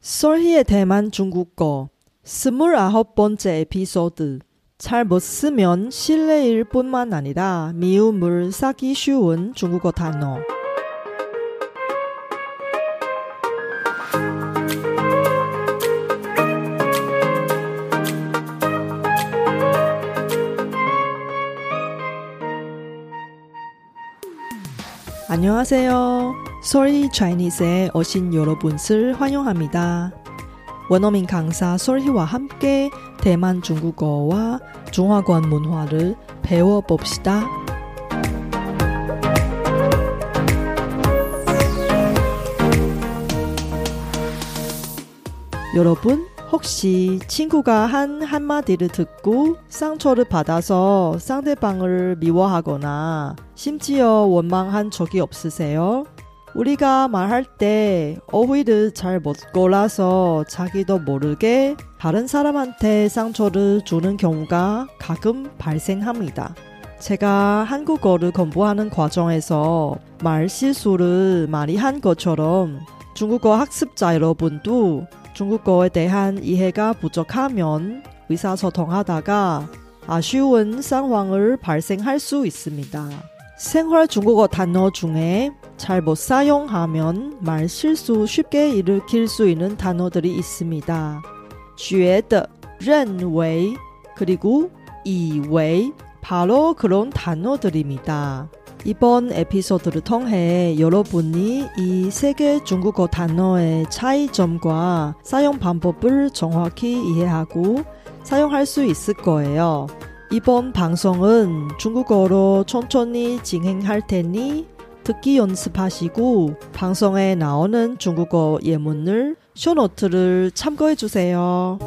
솔희의 대만 중국어 스물아홉 번째 에피소드. 잘 못 쓰면 실례일 뿐만 아니라 미움을 사기 쉬운 중국어 단어 안녕하세요. 솔희 차이니스에 오신 여러분을 환영합니다. 원어민 강사 솔희와 함께 대만 중국어와 중화권 문화를 배워봅시다. 여러분, 혹시 친구가 한 한마디를 듣고 상처를 받아서 상대방을 미워하거나 심지어 원망한 적이 없으세요? 우리가 말할 때 어휘를 잘 못 골라서 자기도 모르게 다른 사람한테 상처를 주는 경우가 가끔 발생합니다. 제가 한국어를 공부하는 과정에서 말 실수를 많이 한 것처럼 중국어 학습자 여러분도 중국어에 대한 이해가 부족하면 의사소통하다가 아쉬운 상황을 발생할 수 있습니다. 생활 중국어 단어 중에 잘 못 사용하면 말 실수 쉽게 일으킬 수 있는 단어들이 있습니다. 觉得, 认为, 그리고 以为 바로 그런 단어들입니다. 이번 에피소드를 통해 여러분이 이 세 개 중국어 단어의 차이점과 사용 방법을 정확히 이해하고 사용할 수 있을 거예요. 이번 방송은 중국어로 천천히 진행할 테니 듣기 연습하시고 방송에 나오는 중국어 예문을 쇼노트를 참고해 주세요.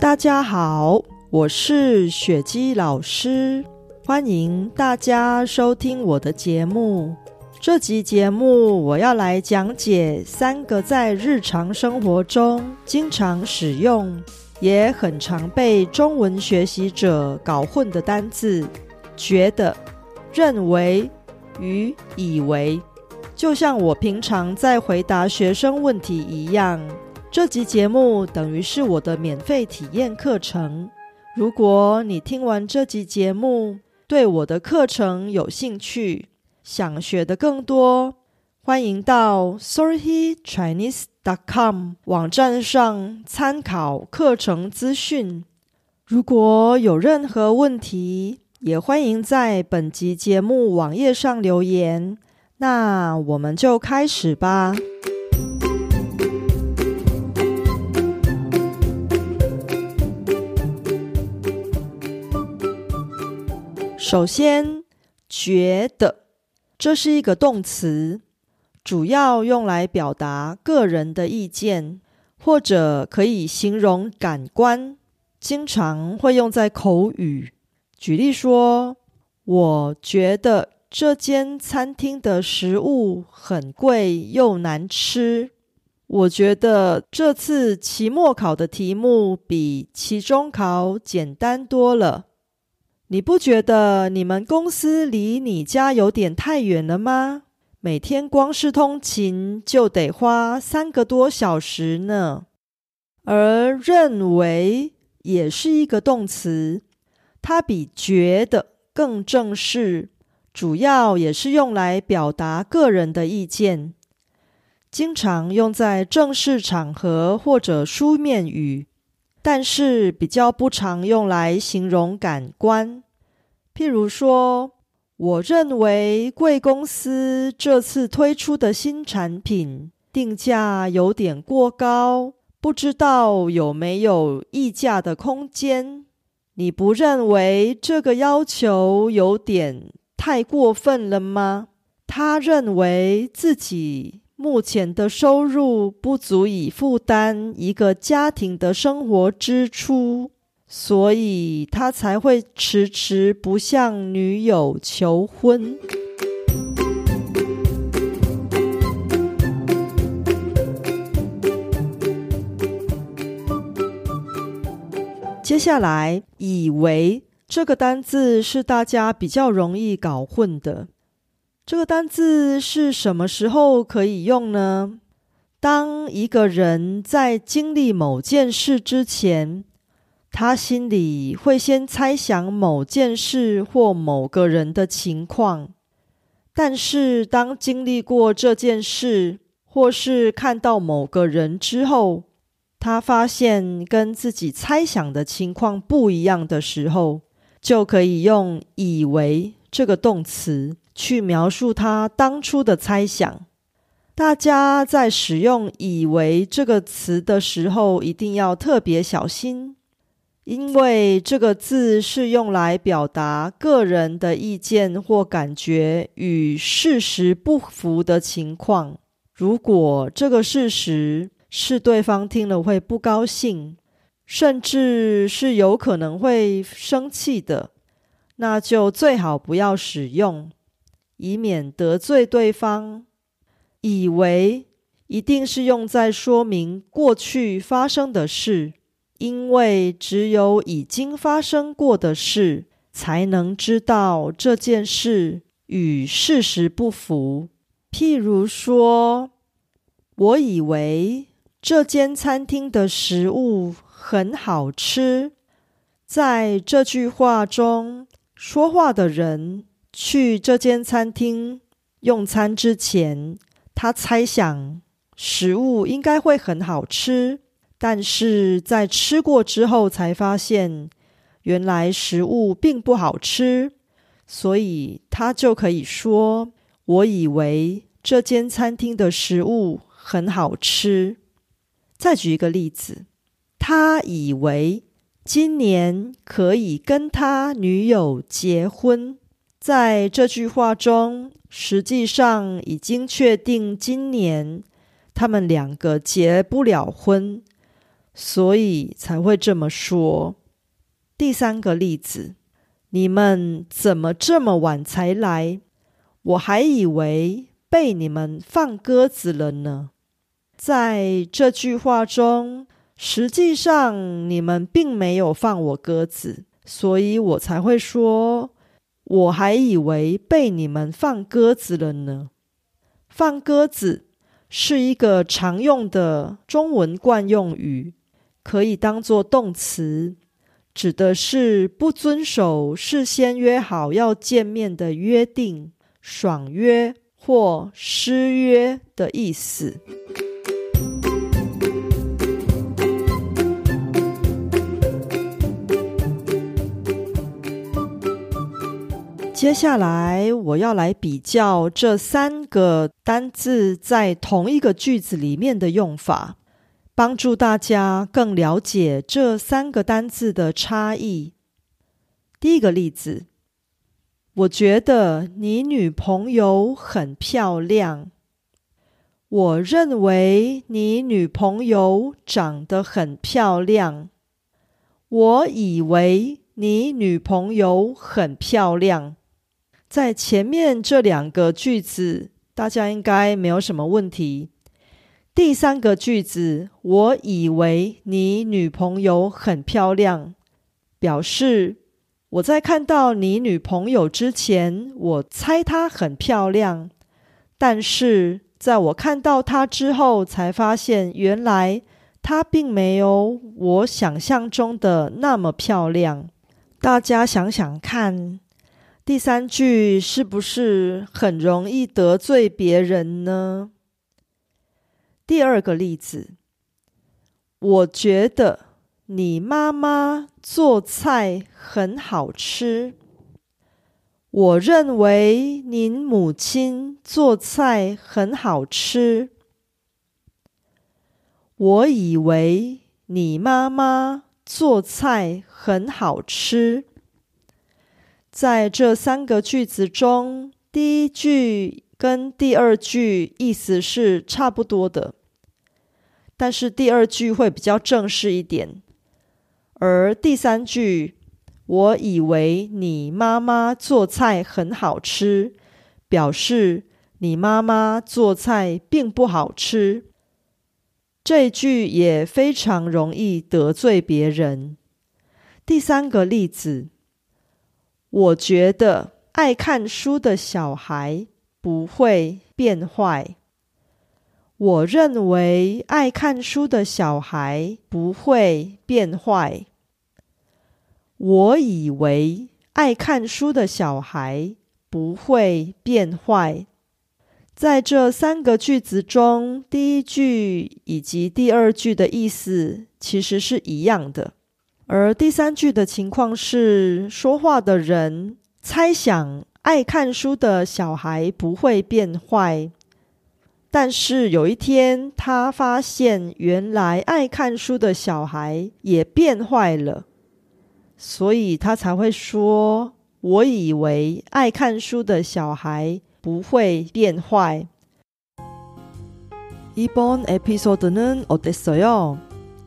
大家好，我是雪姬老师。 欢迎大家收听我的节目。这集节目我要来讲解三个在日常生活中经常使用，也很常被中文学习者搞混的单字：觉得、认为与以为。就像我平常在回答学生问题一样，这集节目等于是我的免费体验课程。如果你听完这集节目，对我的课程有兴趣，想学的更多，欢迎到 sorrychinese.com 网站上参考课程资讯。如果有任何问题，也欢迎在本集节目网页上留言。那我们就开始吧。首先，觉得这是一个动词，主要用来表达个人的意见，或者可以形容感官，经常会用在口语。举例说：“我觉得这间餐厅的食物很贵又难吃。”我觉得这次期末考的题目比期中考简单多了。你不觉得你们公司离你家有点太远了吗？每天光是通勤就得花三个多小时呢。而认为也是一个动词，它比觉得更正式，主要也是用来表达个人的意见，经常用在正式场合或者书面语。但是比较不常用来形容感官，譬如说，我认为贵公司这次推出的新产品定价有点过高，不知道有没有议价的空间？你不认为这个要求有点太过分了吗？他认为自己。目前的收入不足以负担一个家庭的生活支出，所以他才会迟迟不向女友求婚。接下来，以为这个单字是大家比较容易搞混的。这个单字是什么时候可以用呢？当一个人在经历某件事之前，他心里会先猜想某件事或某个人的情况，但是当经历过这件事，或是看到某个人之后，他发现跟自己猜想的情况不一样的时候，就可以用“以为”这个动词。去描述他当初的猜想。大家在使用“以为”这个词的时候，一定要特别小心，因为这个字是用来表达个人的意见或感觉与事实不符的情况。如果这个事实是对方听了会不高兴，甚至是有可能会生气的，那就最好不要使用。以免得罪对方，以为一定是用在说明过去发生的事，因为只有已经发生过的事，才能知道这件事与事实不符。譬如说，我以为这间餐厅的食物很好吃，在这句话中，说话的人。去这间餐厅用餐之前，他猜想食物应该会很好吃，但是在吃过之后才发现，原来食物并不好吃，所以他就可以说：“我以为这间餐厅的食物很好吃。”再举一个例子，他以为今年可以跟他女友结婚。在这句话中，实际上已经确定今年他们两个结不了婚，所以才会这么说。第三个例子，你们怎么这么晚才来？我还以为被你们放鸽子了呢。在这句话中，实际上你们并没有放我鸽子，所以我才会说。我还以为被你们放鸽子了呢。放鸽子是一个常用的中文惯用语，可以当做动词，指的是不遵守事先约好要见面的约定、爽约或失约的意思。接下来我要来比较这三个单字在同一个句子里面的用法，帮助大家更了解这三个单字的差异。第一个例子，我觉得你女朋友很漂亮。我认为你女朋友长得很漂亮。我以为你女朋友很漂亮。在前面这两个句子，大家应该没有什么问题。第三个句子，我以为你女朋友很漂亮，表示我在看到你女朋友之前，我猜她很漂亮，但是在我看到她之后，才发现原来她并没有我想象中的那么漂亮。大家想想看。第三句是不是很容易得罪别人呢？第二个例子，我觉得你妈妈做菜很好吃。我认为您母亲做菜很好吃。我以为你妈妈做菜很好吃。在这三个句子中，第一句跟第二句意思是差不多的，但是第二句会比较正式一点。而第三句，我以为你妈妈做菜很好吃，表示你妈妈做菜并不好吃。这句也非常容易得罪别人。第三个例子。我觉得爱看书的小孩不会变坏。我认为爱看书的小孩不会变坏。我以为爱看书的小孩不会变坏。在这三个句子中，第一句以及第二句的意思其实是一样的，而第三句的情况是，说话的人猜想爱看书的小孩不会变坏，但是有一天他发现，原来爱看书的小孩也变坏了，所以他才会说：“我以为爱看书的小孩。”不会变坏。이번에피소드는어땠어요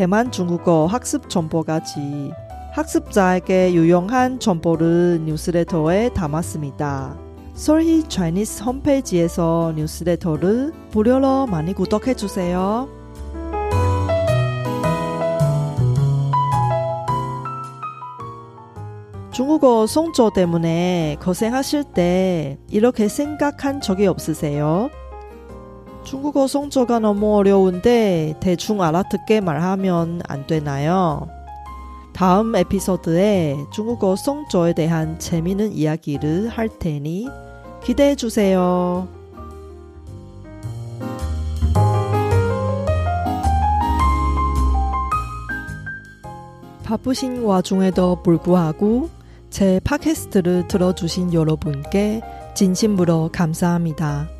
대만 중국어 학습 정보까지 학습자에게 유용한 정보를 뉴스레터에 담았습니다. 솔희 차이니스 홈페이지에서 뉴스레터를 무료로 많이 구독해 주세요. 중국어 송조 때문에 고생하실 때 이렇게 생각한 적이 없으세요? 중국어 송조가 너무 어려운데 대충 알아듣게 말하면 안 되나요? 다음 에피소드에 중국어 송조에 대한 재미있는 이야기를 할 테니 기대해 주세요. 바쁘신 와중에도 불구하고 제 팟캐스트를 들어주신 여러분께 진심으로 감사합니다.